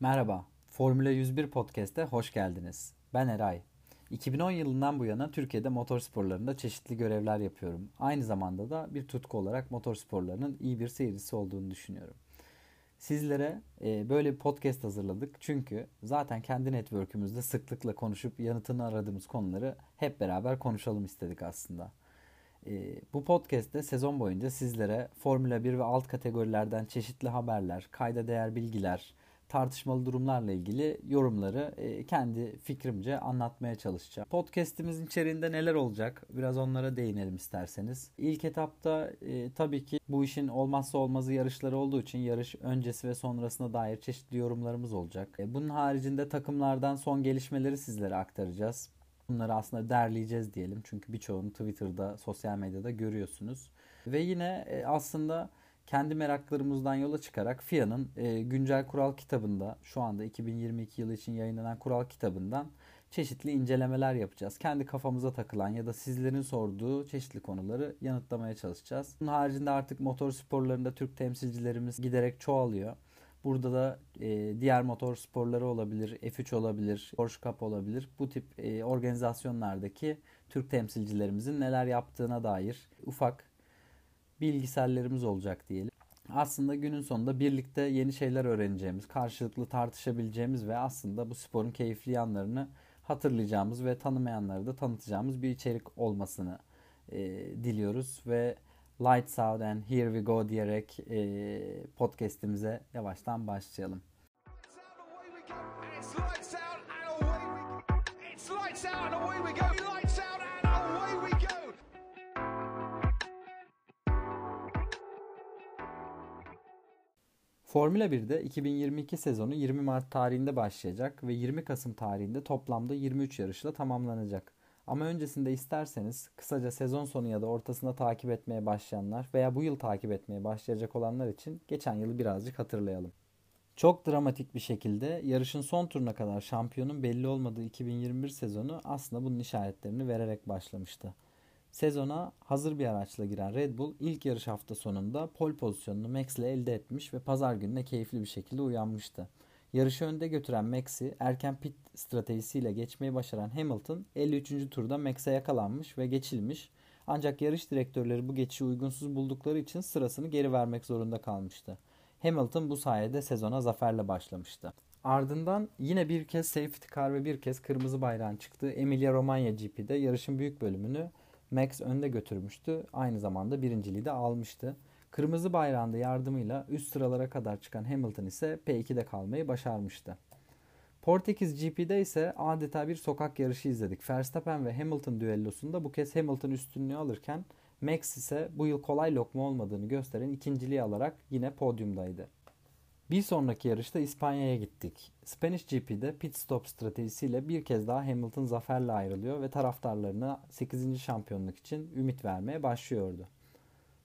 Merhaba, Formula 101 Podcast'e hoş geldiniz. Ben Eray. 2010 yılından bu yana Türkiye'de motorsporlarında çeşitli görevler yapıyorum. Aynı zamanda da bir tutku olarak motorsporlarının iyi bir seyircisi olduğunu düşünüyorum. Sizlere e, böyle bir podcast hazırladık çünkü zaten kendi network'ümüzde sıklıkla konuşup yanıtını aradığımız konuları hep beraber konuşalım istedik aslında. E, bu podcast'te sezon boyunca sizlere Formula 1 ve alt kategorilerden çeşitli haberler, kayda değer bilgiler, tartışmalı durumlarla ilgili yorumları e, kendi fikrimce anlatmaya çalışacağım. Podcast'imizin içeriğinde neler olacak? Biraz onlara değinelim isterseniz. İlk etapta e, tabii ki bu işin olmazsa olmazı yarışları olduğu için yarış öncesi ve sonrasına dair çeşitli yorumlarımız olacak. E, bunun haricinde takımlardan son gelişmeleri sizlere aktaracağız. Bunları aslında derleyeceğiz diyelim. Çünkü birçoğunu Twitter'da, sosyal medyada görüyorsunuz. Ve yine e, aslında kendi meraklarımızdan yola çıkarak FIA'nın e, güncel kural kitabında şu anda 2022 yılı için yayınlanan kural kitabından çeşitli incelemeler yapacağız. Kendi kafamıza takılan ya da sizlerin sorduğu çeşitli konuları yanıtlamaya çalışacağız. Bunun haricinde artık motor sporlarında Türk temsilcilerimiz giderek çoğalıyor. Burada da e, diğer motor sporları olabilir, F3 olabilir, Porsche Cup olabilir. Bu tip e, organizasyonlardaki Türk temsilcilerimizin neler yaptığına dair ufak bilgisellerimiz olacak diyelim. Aslında günün sonunda birlikte yeni şeyler öğreneceğimiz, karşılıklı tartışabileceğimiz ve aslında bu sporun keyifli yanlarını hatırlayacağımız ve tanımayanları da tanıtacağımız bir içerik olmasını e, diliyoruz ve Lights Out and Here We Go diyerek e, podcast'imize yavaştan başlayalım. Formula 1'de 2022 sezonu 20 Mart tarihinde başlayacak ve 20 Kasım tarihinde toplamda 23 yarışla tamamlanacak. Ama öncesinde isterseniz kısaca sezon sonu ya da ortasında takip etmeye başlayanlar veya bu yıl takip etmeye başlayacak olanlar için geçen yılı birazcık hatırlayalım. Çok dramatik bir şekilde yarışın son turuna kadar şampiyonun belli olmadığı 2021 sezonu aslında bunun işaretlerini vererek başlamıştı. Sezona hazır bir araçla giren Red Bull ilk yarış hafta sonunda pole pozisyonunu Max ile elde etmiş ve pazar gününe keyifli bir şekilde uyanmıştı. Yarışı önde götüren Max'i erken pit stratejisiyle geçmeyi başaran Hamilton 53. turda Max'e yakalanmış ve geçilmiş. Ancak yarış direktörleri bu geçişi uygunsuz buldukları için sırasını geri vermek zorunda kalmıştı. Hamilton bu sayede sezona zaferle başlamıştı. Ardından yine bir kez safety car ve bir kez kırmızı bayrağın çıktığı Emilia Romagna GP'de yarışın büyük bölümünü Max önde götürmüştü. Aynı zamanda birinciliği de almıştı. Kırmızı bayrağında yardımıyla üst sıralara kadar çıkan Hamilton ise P2'de kalmayı başarmıştı. Portekiz GP'de ise adeta bir sokak yarışı izledik. Verstappen ve Hamilton düellosunda bu kez Hamilton üstünlüğü alırken Max ise bu yıl kolay lokma olmadığını gösteren ikinciliği alarak yine podyumdaydı. Bir sonraki yarışta İspanya'ya gittik. Spanish GP'de pit stop stratejisiyle bir kez daha Hamilton zaferle ayrılıyor ve taraftarlarına 8. şampiyonluk için ümit vermeye başlıyordu.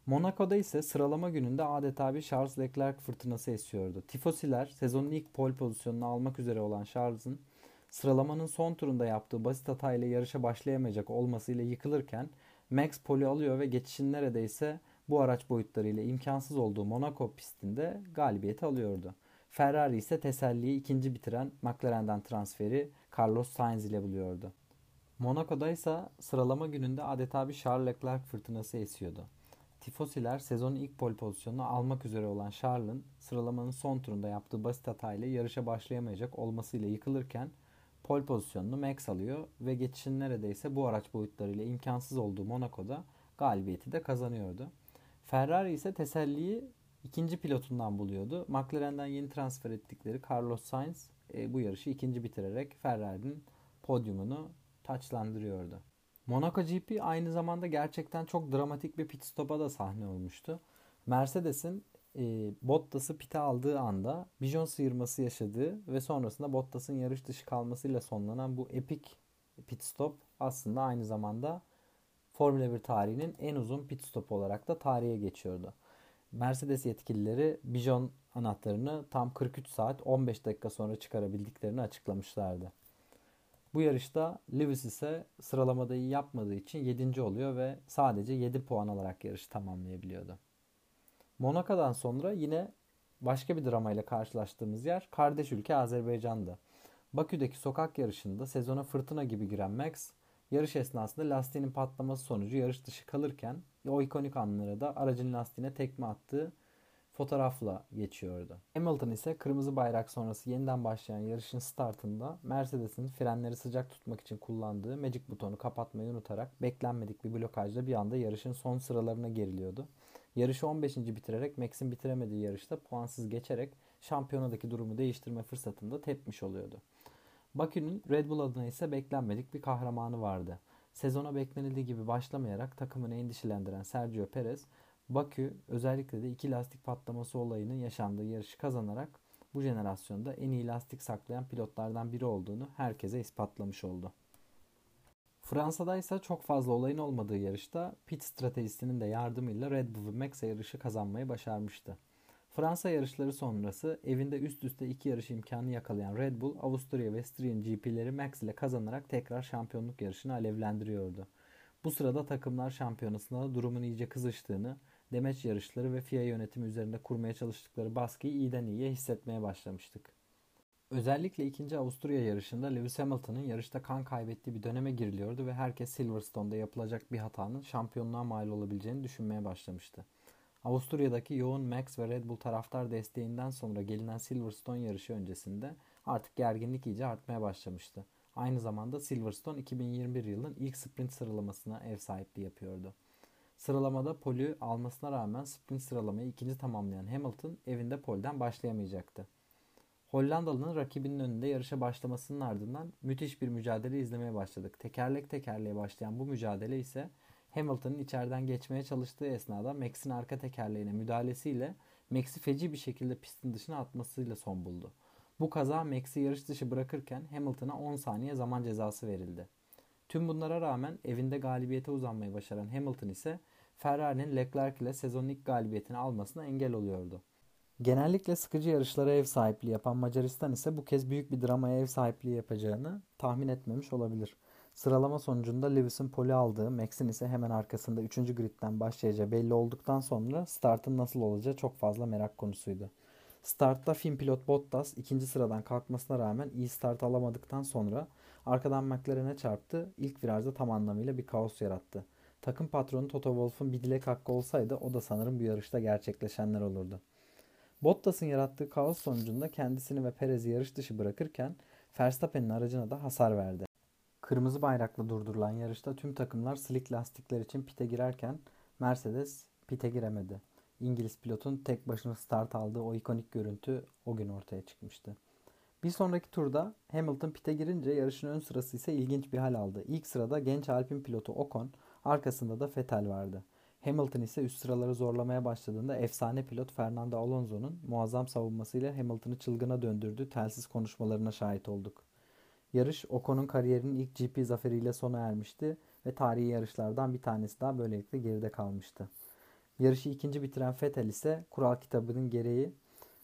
Monaco'da ise sıralama gününde adeta bir Charles Leclerc fırtınası esiyordu. Tifosiler sezonun ilk pole pozisyonunu almak üzere olan Charles'ın sıralamanın son turunda yaptığı basit hatayla yarışa başlayamayacak olmasıyla yıkılırken Max pole alıyor ve geçişin neredeyse bu araç boyutlarıyla imkansız olduğu Monaco pistinde galibiyeti alıyordu. Ferrari ise teselliyi ikinci bitiren McLaren'den transferi Carlos Sainz ile buluyordu. Monaco'da ise sıralama gününde adeta bir Charles Leclerc fırtınası esiyordu. Tifosiler sezonun ilk pole pozisyonunu almak üzere olan Charles'ın sıralamanın son turunda yaptığı basit hatayla yarışa başlayamayacak olmasıyla yıkılırken pole pozisyonunu Max alıyor ve geçişin neredeyse bu araç boyutlarıyla imkansız olduğu Monaco'da galibiyeti de kazanıyordu. Ferrari ise teselliyi ikinci pilotundan buluyordu. McLaren'den yeni transfer ettikleri Carlos Sainz e, bu yarışı ikinci bitirerek Ferrari'nin podyumunu taçlandırıyordu. Monaco GP aynı zamanda gerçekten çok dramatik bir pit stop'a da sahne olmuştu. Mercedes'in e, Bottas'ı pite aldığı anda bijon sıyırması yaşadığı ve sonrasında Bottas'ın yarış dışı kalmasıyla sonlanan bu epik pit stop aslında aynı zamanda Formula 1 tarihinin en uzun pit stop olarak da tarihe geçiyordu. Mercedes yetkilileri bijon anahtarını tam 43 saat 15 dakika sonra çıkarabildiklerini açıklamışlardı. Bu yarışta Lewis ise sıralamada iyi yapmadığı için 7. oluyor ve sadece 7 puan alarak yarışı tamamlayabiliyordu. Monaco'dan sonra yine başka bir dramayla karşılaştığımız yer kardeş ülke Azerbaycan'dı. Bakü'deki sokak yarışında sezona fırtına gibi giren Max, yarış esnasında lastiğinin patlaması sonucu yarış dışı kalırken o ikonik anlara da aracın lastiğine tekme attığı fotoğrafla geçiyordu. Hamilton ise kırmızı bayrak sonrası yeniden başlayan yarışın startında Mercedes'in frenleri sıcak tutmak için kullandığı Magic butonu kapatmayı unutarak beklenmedik bir blokajla bir anda yarışın son sıralarına geriliyordu. Yarışı 15. bitirerek Max'in bitiremediği yarışta puansız geçerek şampiyonadaki durumu değiştirme fırsatını da tepmiş oluyordu. Bakü'nün Red Bull adına ise beklenmedik bir kahramanı vardı. Sezona beklenildiği gibi başlamayarak takımını endişelendiren Sergio Perez, Bakü özellikle de iki lastik patlaması olayının yaşandığı yarışı kazanarak bu jenerasyonda en iyi lastik saklayan pilotlardan biri olduğunu herkese ispatlamış oldu. Fransa'da ise çok fazla olayın olmadığı yarışta pit stratejisinin de yardımıyla Red Bull ve Max yarışı kazanmayı başarmıştı. Fransa yarışları sonrası evinde üst üste iki yarış imkanı yakalayan Red Bull, Avusturya ve Styrian GP'leri Max ile kazanarak tekrar şampiyonluk yarışını alevlendiriyordu. Bu sırada takımlar şampiyonasında durumun iyice kızıştığını, demeç yarışları ve FIA yönetimi üzerinde kurmaya çalıştıkları baskıyı iyiden iyiye hissetmeye başlamıştık. Özellikle ikinci Avusturya yarışında Lewis Hamilton'ın yarışta kan kaybettiği bir döneme giriliyordu ve herkes Silverstone'da yapılacak bir hatanın şampiyonluğa mal olabileceğini düşünmeye başlamıştı. Avusturya'daki yoğun Max ve Red Bull taraftar desteğinden sonra gelinen Silverstone yarışı öncesinde artık gerginlik iyice artmaya başlamıştı. Aynı zamanda Silverstone 2021 yılının ilk sprint sıralamasına ev sahipliği yapıyordu. Sıralamada polü almasına rağmen sprint sıralamayı ikinci tamamlayan Hamilton evinde polden başlayamayacaktı. Hollandalı'nın rakibinin önünde yarışa başlamasının ardından müthiş bir mücadele izlemeye başladık. Tekerlek tekerleğe başlayan bu mücadele ise Hamilton'ın içeriden geçmeye çalıştığı esnada Max'in arka tekerleğine müdahalesiyle Max'i feci bir şekilde pistin dışına atmasıyla son buldu. Bu kaza Max'i yarış dışı bırakırken Hamilton'a 10 saniye zaman cezası verildi. Tüm bunlara rağmen evinde galibiyete uzanmayı başaran Hamilton ise Ferrari'nin Leclerc ile sezonun ilk galibiyetini almasına engel oluyordu. Genellikle sıkıcı yarışlara ev sahipliği yapan Macaristan ise bu kez büyük bir dramaya ev sahipliği yapacağını tahmin etmemiş olabilir. Sıralama sonucunda Lewis'in poli aldığı, Max'in ise hemen arkasında 3. gridden başlayacağı belli olduktan sonra startın nasıl olacağı çok fazla merak konusuydu. Startta Fin pilot Bottas ikinci sıradan kalkmasına rağmen iyi start alamadıktan sonra arkadan McLaren'e çarptı. İlk virajda tam anlamıyla bir kaos yarattı. Takım patronu Toto Wolff'un bir dilek hakkı olsaydı o da sanırım bu yarışta gerçekleşenler olurdu. Bottas'ın yarattığı kaos sonucunda kendisini ve Perez'i yarış dışı bırakırken Verstappen'in aracına da hasar verdi. Kırmızı bayrakla durdurulan yarışta tüm takımlar slick lastikler için pite girerken Mercedes pite giremedi. İngiliz pilotun tek başına start aldığı o ikonik görüntü o gün ortaya çıkmıştı. Bir sonraki turda Hamilton pite girince yarışın ön sırası ise ilginç bir hal aldı. İlk sırada genç Alpin pilotu Ocon, arkasında da Vettel vardı. Hamilton ise üst sıraları zorlamaya başladığında efsane pilot Fernando Alonso'nun muazzam savunmasıyla Hamilton'ı çılgına döndürdüğü telsiz konuşmalarına şahit olduk. Yarış Ocon'un kariyerinin ilk GP zaferiyle sona ermişti ve tarihi yarışlardan bir tanesi daha böylelikle geride kalmıştı. Yarışı ikinci bitiren Vettel ise kural kitabının gereği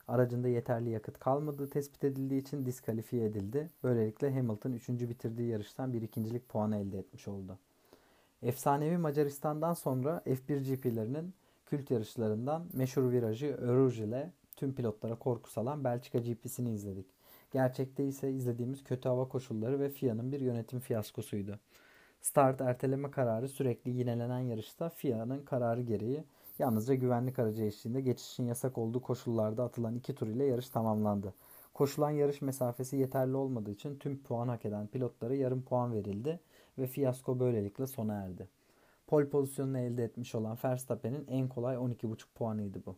aracında yeterli yakıt kalmadığı tespit edildiği için diskalifiye edildi. Böylelikle Hamilton üçüncü bitirdiği yarıştan bir ikincilik puanı elde etmiş oldu. Efsanevi Macaristan'dan sonra F1 GP'lerinin kült yarışlarından meşhur virajı Öruj ile tüm pilotlara korku salan Belçika GP'sini izledik. Gerçekte ise izlediğimiz kötü hava koşulları ve FIA'nın bir yönetim fiyaskosuydu. Start erteleme kararı sürekli yinelenen yarışta FIA'nın kararı gereği yalnızca güvenlik aracı eşliğinde geçişin yasak olduğu koşullarda atılan iki tur ile yarış tamamlandı. Koşulan yarış mesafesi yeterli olmadığı için tüm puan hak eden pilotlara yarım puan verildi ve fiyasko böylelikle sona erdi. Pol pozisyonunu elde etmiş olan Verstappen'in en kolay 12,5 puanıydı bu.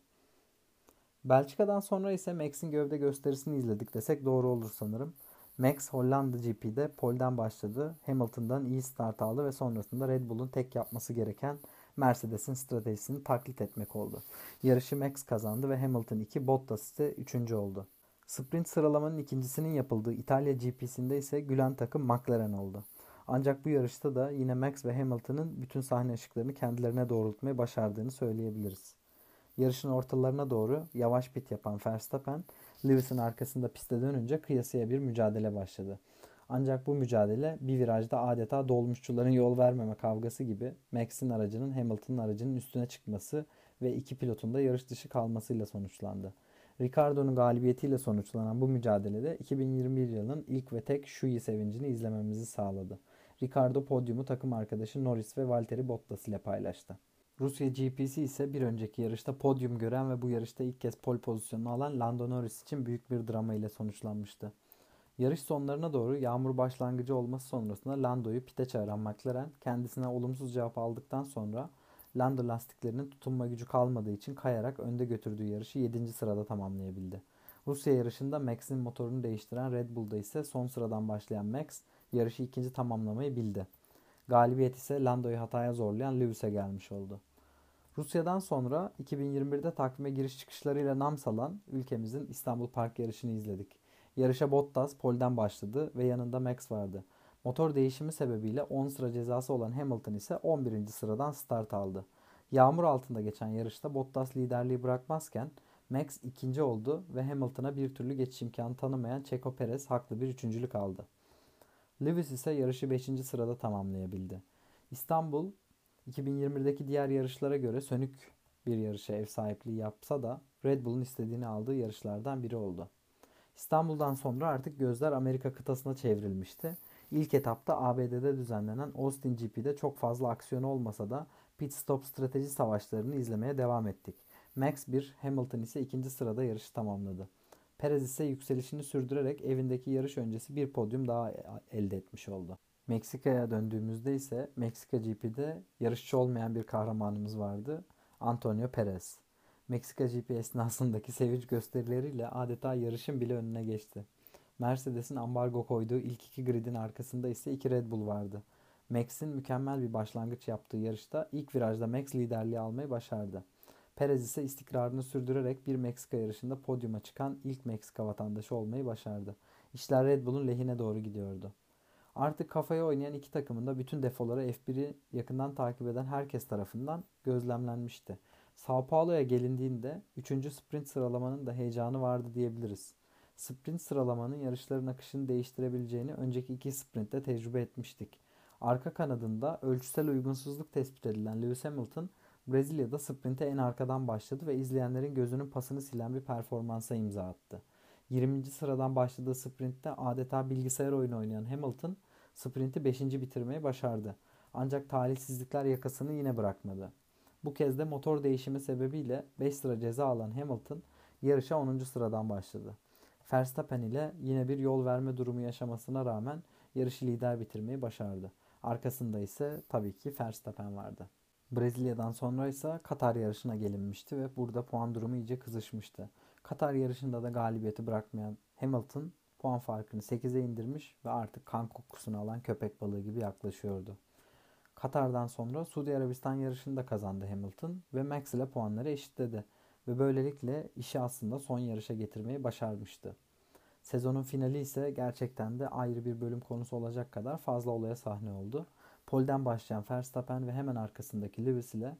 Belçika'dan sonra ise Max'in gövde gösterisini izledik desek doğru olur sanırım. Max Hollanda GP'de polden başladı. Hamilton'dan iyi start aldı ve sonrasında Red Bull'un tek yapması gereken Mercedes'in stratejisini taklit etmek oldu. Yarışı Max kazandı ve Hamilton 2, Bottas ise 3. oldu. Sprint sıralamanın ikincisinin yapıldığı İtalya GP'sinde ise gülen takım McLaren oldu. Ancak bu yarışta da yine Max ve Hamilton'ın bütün sahne ışıklarını kendilerine doğrultmayı başardığını söyleyebiliriz. Yarışın ortalarına doğru yavaş pit yapan Verstappen, Lewis'in arkasında piste dönünce kıyasıya bir mücadele başladı. Ancak bu mücadele bir virajda adeta dolmuşçuların yol vermeme kavgası gibi Max'in aracının Hamilton'ın aracının üstüne çıkması ve iki pilotun da yarış dışı kalmasıyla sonuçlandı. Ricardo'nun galibiyetiyle sonuçlanan bu mücadelede 2021 yılının ilk ve tek Shui sevincini izlememizi sağladı. Ricardo podyumu takım arkadaşı Norris ve Valtteri Bottas ile paylaştı. Rusya GP'si ise bir önceki yarışta podyum gören ve bu yarışta ilk kez pol pozisyonunu alan Lando Norris için büyük bir drama ile sonuçlanmıştı. Yarış sonlarına doğru yağmur başlangıcı olması sonrasında Lando'yu pite çağıran McLaren kendisine olumsuz cevap aldıktan sonra Lando lastiklerinin tutunma gücü kalmadığı için kayarak önde götürdüğü yarışı 7. sırada tamamlayabildi. Rusya yarışında Max'in motorunu değiştiren Red Bull'da ise son sıradan başlayan Max yarışı ikinci tamamlamayı bildi. Galibiyet ise Lando'yu hataya zorlayan Lewis'e gelmiş oldu. Rusya'dan sonra 2021'de takvime giriş çıkışlarıyla nam salan ülkemizin İstanbul Park yarışını izledik. Yarışa Bottas polden başladı ve yanında Max vardı. Motor değişimi sebebiyle 10 sıra cezası olan Hamilton ise 11. sıradan start aldı. Yağmur altında geçen yarışta Bottas liderliği bırakmazken Max ikinci oldu ve Hamilton'a bir türlü geçiş imkanı tanımayan Checo Perez haklı bir üçüncülük aldı. Lewis ise yarışı 5. sırada tamamlayabildi. İstanbul 2021'deki diğer yarışlara göre sönük bir yarışa ev sahipliği yapsa da Red Bull'un istediğini aldığı yarışlardan biri oldu. İstanbul'dan sonra artık gözler Amerika kıtasına çevrilmişti. İlk etapta ABD'de düzenlenen Austin GP'de çok fazla aksiyon olmasa da pit stop strateji savaşlarını izlemeye devam ettik. Max 1, Hamilton ise ikinci sırada yarışı tamamladı. Perez ise yükselişini sürdürerek evindeki yarış öncesi bir podyum daha elde etmiş oldu. Meksika'ya döndüğümüzde ise Meksika GP'de yarışçı olmayan bir kahramanımız vardı. Antonio Perez. Meksika GP esnasındaki sevinç gösterileriyle adeta yarışın bile önüne geçti. Mercedes'in ambargo koyduğu ilk iki gridin arkasında ise iki Red Bull vardı. Max'in mükemmel bir başlangıç yaptığı yarışta ilk virajda Max liderliği almayı başardı. Perez ise istikrarını sürdürerek bir Meksika yarışında podyuma çıkan ilk Meksika vatandaşı olmayı başardı. İşler Red Bull'un lehine doğru gidiyordu. Artık kafaya oynayan iki takımın da bütün defoları F1'i yakından takip eden herkes tarafından gözlemlenmişti. Sao Paulo'ya gelindiğinde 3. sprint sıralamanın da heyecanı vardı diyebiliriz. Sprint sıralamanın yarışların akışını değiştirebileceğini önceki iki sprintte tecrübe etmiştik. Arka kanadında ölçüsel uygunsuzluk tespit edilen Lewis Hamilton Brezilya'da sprinte en arkadan başladı ve izleyenlerin gözünün pasını silen bir performansa imza attı. 20. sıradan başladığı sprintte adeta bilgisayar oyunu oynayan Hamilton sprinti 5. bitirmeyi başardı. Ancak talihsizlikler yakasını yine bırakmadı. Bu kez de motor değişimi sebebiyle 5 sıra ceza alan Hamilton yarışa 10. sıradan başladı. Verstappen ile yine bir yol verme durumu yaşamasına rağmen yarışı lider bitirmeyi başardı. Arkasında ise tabii ki Verstappen vardı. Brezilya'dan sonra ise Katar yarışına gelinmişti ve burada puan durumu iyice kızışmıştı. Katar yarışında da galibiyeti bırakmayan Hamilton puan farkını 8'e indirmiş ve artık kan kokusunu alan köpek balığı gibi yaklaşıyordu. Katar'dan sonra Suudi Arabistan yarışında kazandı Hamilton ve Max ile puanları eşitledi ve böylelikle işi aslında son yarışa getirmeyi başarmıştı. Sezonun finali ise gerçekten de ayrı bir bölüm konusu olacak kadar fazla olaya sahne oldu. Polden başlayan Verstappen ve hemen arkasındaki Lewis ile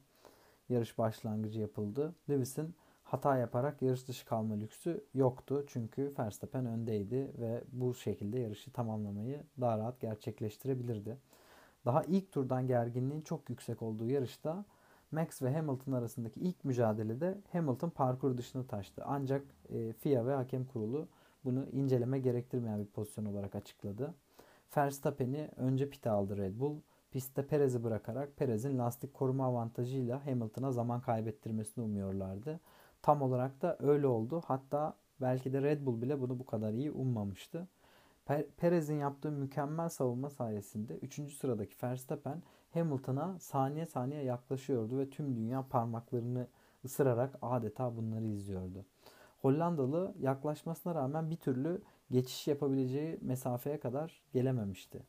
yarış başlangıcı yapıldı. Lewis'in hata yaparak yarış dışı kalma lüksü yoktu. Çünkü Verstappen öndeydi ve bu şekilde yarışı tamamlamayı daha rahat gerçekleştirebilirdi. Daha ilk turdan gerginliğin çok yüksek olduğu yarışta Max ve Hamilton arasındaki ilk mücadelede Hamilton parkur dışına taştı. Ancak e, FIA ve hakem kurulu bunu inceleme gerektirmeyen bir pozisyon olarak açıkladı. Verstappen'i önce pite aldı Red Bull. Pistte Perez'i bırakarak Perez'in lastik koruma avantajıyla Hamilton'a zaman kaybettirmesini umuyorlardı. Tam olarak da öyle oldu. Hatta belki de Red Bull bile bunu bu kadar iyi ummamıştı. Perez'in yaptığı mükemmel savunma sayesinde 3. sıradaki Verstappen Hamilton'a saniye saniye yaklaşıyordu ve tüm dünya parmaklarını ısırarak adeta bunları izliyordu. Hollandalı yaklaşmasına rağmen bir türlü geçiş yapabileceği mesafeye kadar gelememişti.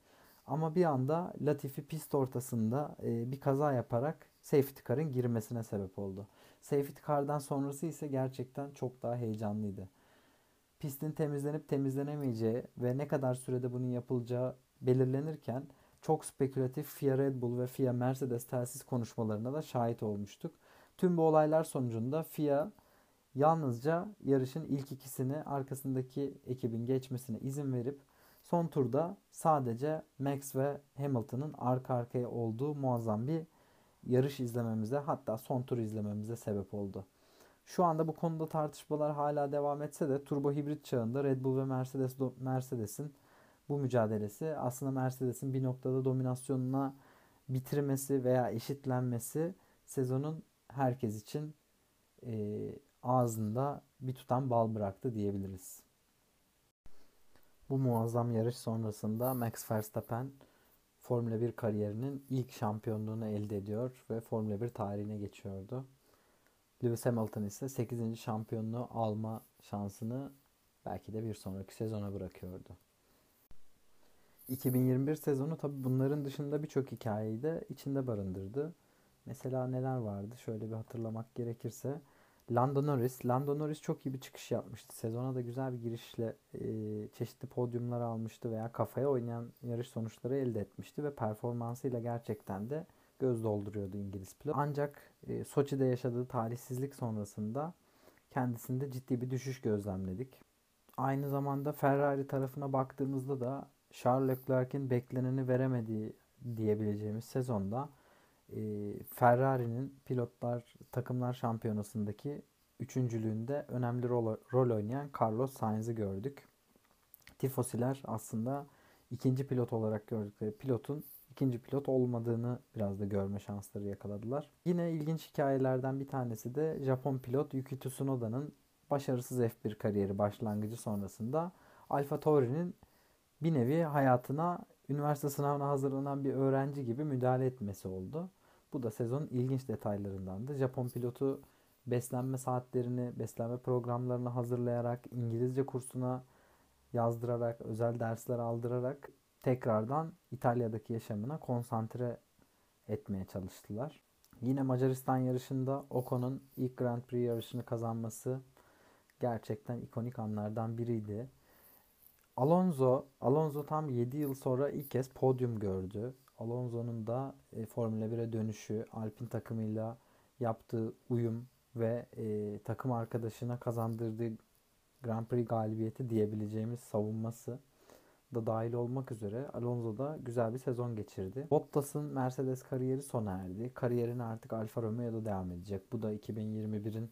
Ama bir anda Latifi pist ortasında bir kaza yaparak safety car'ın girmesine sebep oldu. Safety car'dan sonrası ise gerçekten çok daha heyecanlıydı. Pistin temizlenip temizlenemeyeceği ve ne kadar sürede bunun yapılacağı belirlenirken çok spekülatif FIA Red Bull ve FIA Mercedes telsiz konuşmalarına da şahit olmuştuk. Tüm bu olaylar sonucunda FIA yalnızca yarışın ilk ikisini arkasındaki ekibin geçmesine izin verip son turda sadece Max ve Hamilton'ın arka arkaya olduğu muazzam bir yarış izlememize hatta son tur izlememize sebep oldu. Şu anda bu konuda tartışmalar hala devam etse de turbo hibrit çağında Red Bull ve Mercedes Mercedes'in bu mücadelesi aslında Mercedes'in bir noktada dominasyonuna bitirmesi veya eşitlenmesi sezonun herkes için e, ağzında bir tutam bal bıraktı diyebiliriz. Bu muazzam yarış sonrasında Max Verstappen Formula 1 kariyerinin ilk şampiyonluğunu elde ediyor ve Formula 1 tarihine geçiyordu. Lewis Hamilton ise 8. şampiyonluğu alma şansını belki de bir sonraki sezona bırakıyordu. 2021 sezonu tabi bunların dışında birçok hikayeyi de içinde barındırdı. Mesela neler vardı? Şöyle bir hatırlamak gerekirse Lando Norris. Lando Norris çok iyi bir çıkış yapmıştı. Sezona da güzel bir girişle e, çeşitli podyumlar almıştı veya kafaya oynayan yarış sonuçları elde etmişti ve performansıyla gerçekten de göz dolduruyordu İngiliz pilot. Ancak e, Soçi'de yaşadığı talihsizlik sonrasında kendisinde ciddi bir düşüş gözlemledik. Aynı zamanda Ferrari tarafına baktığımızda da Charles Leclerc'in bekleneni veremediği diyebileceğimiz sezonda Ferrari'nin pilotlar takımlar şampiyonasındaki üçüncülüğünde önemli rol, rol oynayan Carlos Sainz'i gördük. Tifosiler aslında ikinci pilot olarak gördükleri pilotun ikinci pilot olmadığını biraz da görme şansları yakaladılar. Yine ilginç hikayelerden bir tanesi de Japon pilot Yuki Tsunoda'nın başarısız F1 kariyeri başlangıcı sonrasında Alfa Tauri'nin bir nevi hayatına üniversite sınavına hazırlanan bir öğrenci gibi müdahale etmesi oldu. Bu da sezonun ilginç detaylarındandı. Japon pilotu beslenme saatlerini, beslenme programlarını hazırlayarak, İngilizce kursuna yazdırarak, özel dersler aldırarak tekrardan İtalya'daki yaşamına konsantre etmeye çalıştılar. Yine Macaristan yarışında Ocon'un ilk Grand Prix yarışını kazanması gerçekten ikonik anlardan biriydi. Alonso, Alonso tam 7 yıl sonra ilk kez podyum gördü. Alonso'nun da e, Formula 1'e dönüşü, Alpine takımıyla yaptığı uyum ve e, takım arkadaşına kazandırdığı Grand Prix galibiyeti diyebileceğimiz savunması da dahil olmak üzere Alonso da güzel bir sezon geçirdi. Bottas'ın Mercedes kariyeri sona erdi. Kariyerine artık Alfa Romeo'da devam edecek. Bu da 2021'in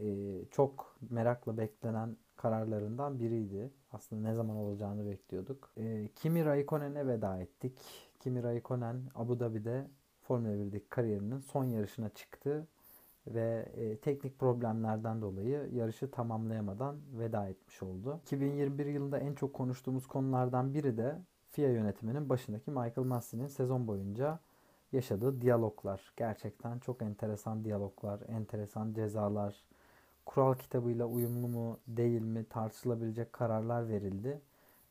e, çok merakla beklenen kararlarından biriydi. Aslında ne zaman olacağını bekliyorduk. E, Kimi Raikkonen'e veda ettik. Kimi Raikkonen Abu Dhabi'de Formula 1'deki kariyerinin son yarışına çıktı ve e, teknik problemlerden dolayı yarışı tamamlayamadan veda etmiş oldu. 2021 yılında en çok konuştuğumuz konulardan biri de FIA yönetiminin başındaki Michael Massey'nin sezon boyunca yaşadığı diyaloglar. Gerçekten çok enteresan diyaloglar, enteresan cezalar, kural kitabıyla uyumlu mu değil mi tartışılabilecek kararlar verildi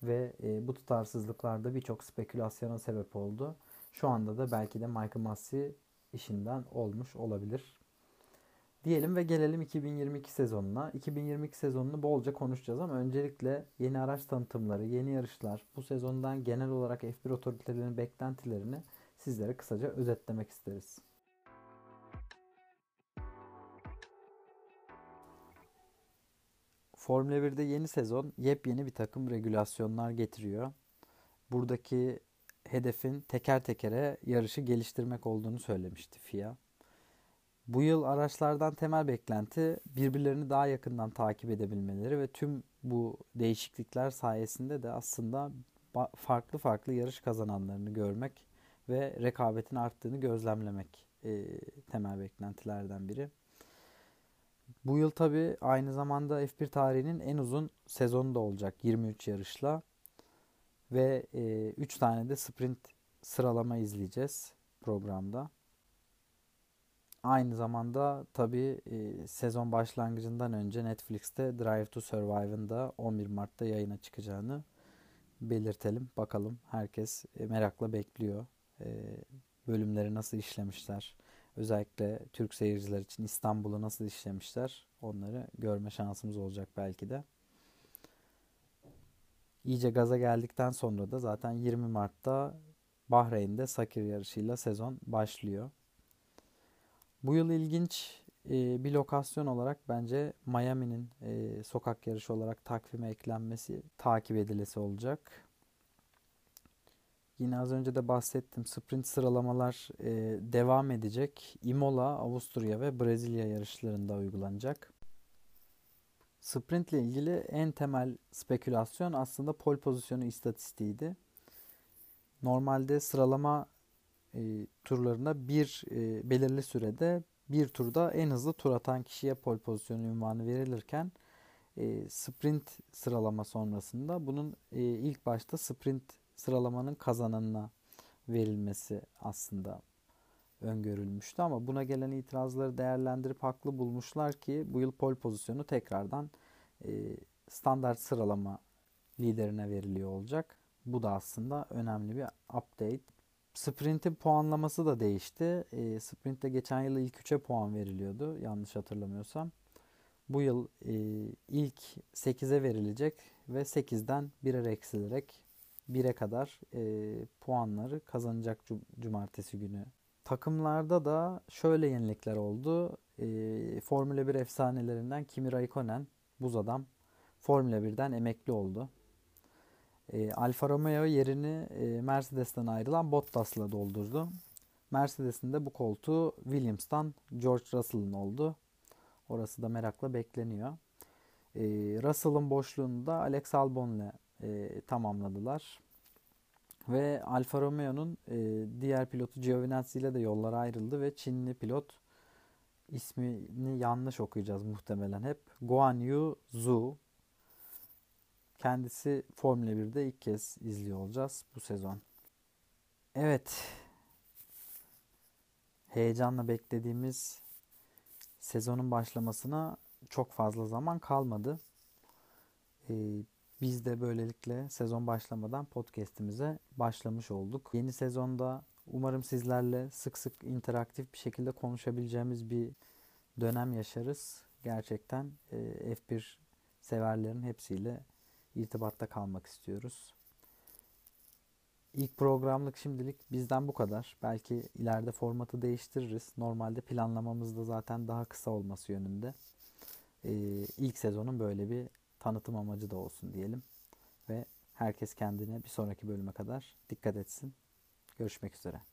ve e, bu tutarsızlıklarda birçok spekülasyona sebep oldu. Şu anda da belki de Michael Massey işinden olmuş olabilir. Diyelim ve gelelim 2022 sezonuna. 2022 sezonunu bolca konuşacağız ama öncelikle yeni araç tanıtımları, yeni yarışlar, bu sezondan genel olarak F1 otoritelerinin beklentilerini sizlere kısaca özetlemek isteriz. Formula 1'de yeni sezon yepyeni bir takım regülasyonlar getiriyor. Buradaki hedefin teker tekere yarışı geliştirmek olduğunu söylemişti FIA. Bu yıl araçlardan temel beklenti birbirlerini daha yakından takip edebilmeleri ve tüm bu değişiklikler sayesinde de aslında farklı farklı yarış kazananlarını görmek ve rekabetin arttığını gözlemlemek e, temel beklentilerden biri. Bu yıl tabi aynı zamanda F1 tarihinin en uzun sezonu da olacak 23 yarışla ve 3 e, tane de sprint sıralama izleyeceğiz programda. Aynı zamanda tabi e, sezon başlangıcından önce Netflix'te Drive to Survive'ın da 11 Mart'ta yayına çıkacağını belirtelim. Bakalım herkes e, merakla bekliyor. E, bölümleri nasıl işlemişler. Özellikle Türk seyirciler için İstanbul'u nasıl işlemişler onları görme şansımız olacak belki de. İyice gaza geldikten sonra da zaten 20 Mart'ta Bahreyn'de Sakir yarışıyla sezon başlıyor. Bu yıl ilginç e, bir lokasyon olarak bence Miami'nin e, sokak yarışı olarak takvime eklenmesi takip edilesi olacak. Yine az önce de bahsettim. Sprint sıralamalar e, devam edecek. Imola, Avusturya ve Brezilya yarışlarında uygulanacak. Sprint ile ilgili en temel spekülasyon aslında pol pozisyonu istatistiğiydi. Normalde sıralama e, turlarında bir e, belirli sürede bir turda en hızlı tur atan kişiye pol pozisyonu ünvanı verilirken e, sprint sıralama sonrasında bunun e, ilk başta sprint sıralamanın kazananına verilmesi aslında öngörülmüştü ama buna gelen itirazları değerlendirip haklı bulmuşlar ki bu yıl pol pozisyonu tekrardan e, standart sıralama liderine veriliyor olacak. Bu da aslında önemli bir update. Sprint'in puanlaması da değişti. E, Sprint'te geçen yıl ilk 3'e puan veriliyordu yanlış hatırlamıyorsam. Bu yıl e, ilk 8'e verilecek ve 8'den birer eksilerek 1'e kadar e, puanları kazanacak cumartesi günü. Takımlarda da şöyle yenilikler oldu. E, Formula 1 efsanelerinden Kimi Raikkonen, buz adam Formula 1'den emekli oldu. E, Alfa Romeo yerini e, Mercedes'ten ayrılan Bottas'la doldurdu. Mercedes'in de bu koltuğu Williams'tan George Russell'ın oldu. Orası da merakla bekleniyor. E, Russell'ın boşluğunu da Alex Albon'la e, tamamladılar. Ve Alfa Romeo'nun e, diğer pilotu Giovinazzi ile de yollara ayrıldı ve Çinli pilot ismini yanlış okuyacağız muhtemelen hep. Guan Yu Zhu Kendisi Formula 1'de ilk kez izliyor olacağız bu sezon. Evet. Heyecanla beklediğimiz sezonun başlamasına çok fazla zaman kalmadı. Ee, biz de böylelikle sezon başlamadan podcast'imize başlamış olduk. Yeni sezonda umarım sizlerle sık sık interaktif bir şekilde konuşabileceğimiz bir dönem yaşarız. Gerçekten e, F1 severlerin hepsiyle irtibatta kalmak istiyoruz. İlk programlık şimdilik bizden bu kadar. Belki ileride formatı değiştiririz. Normalde planlamamızda zaten daha kısa olması yönünde. Ee, ilk sezonun böyle bir tanıtım amacı da olsun diyelim. Ve herkes kendine bir sonraki bölüme kadar dikkat etsin. Görüşmek üzere.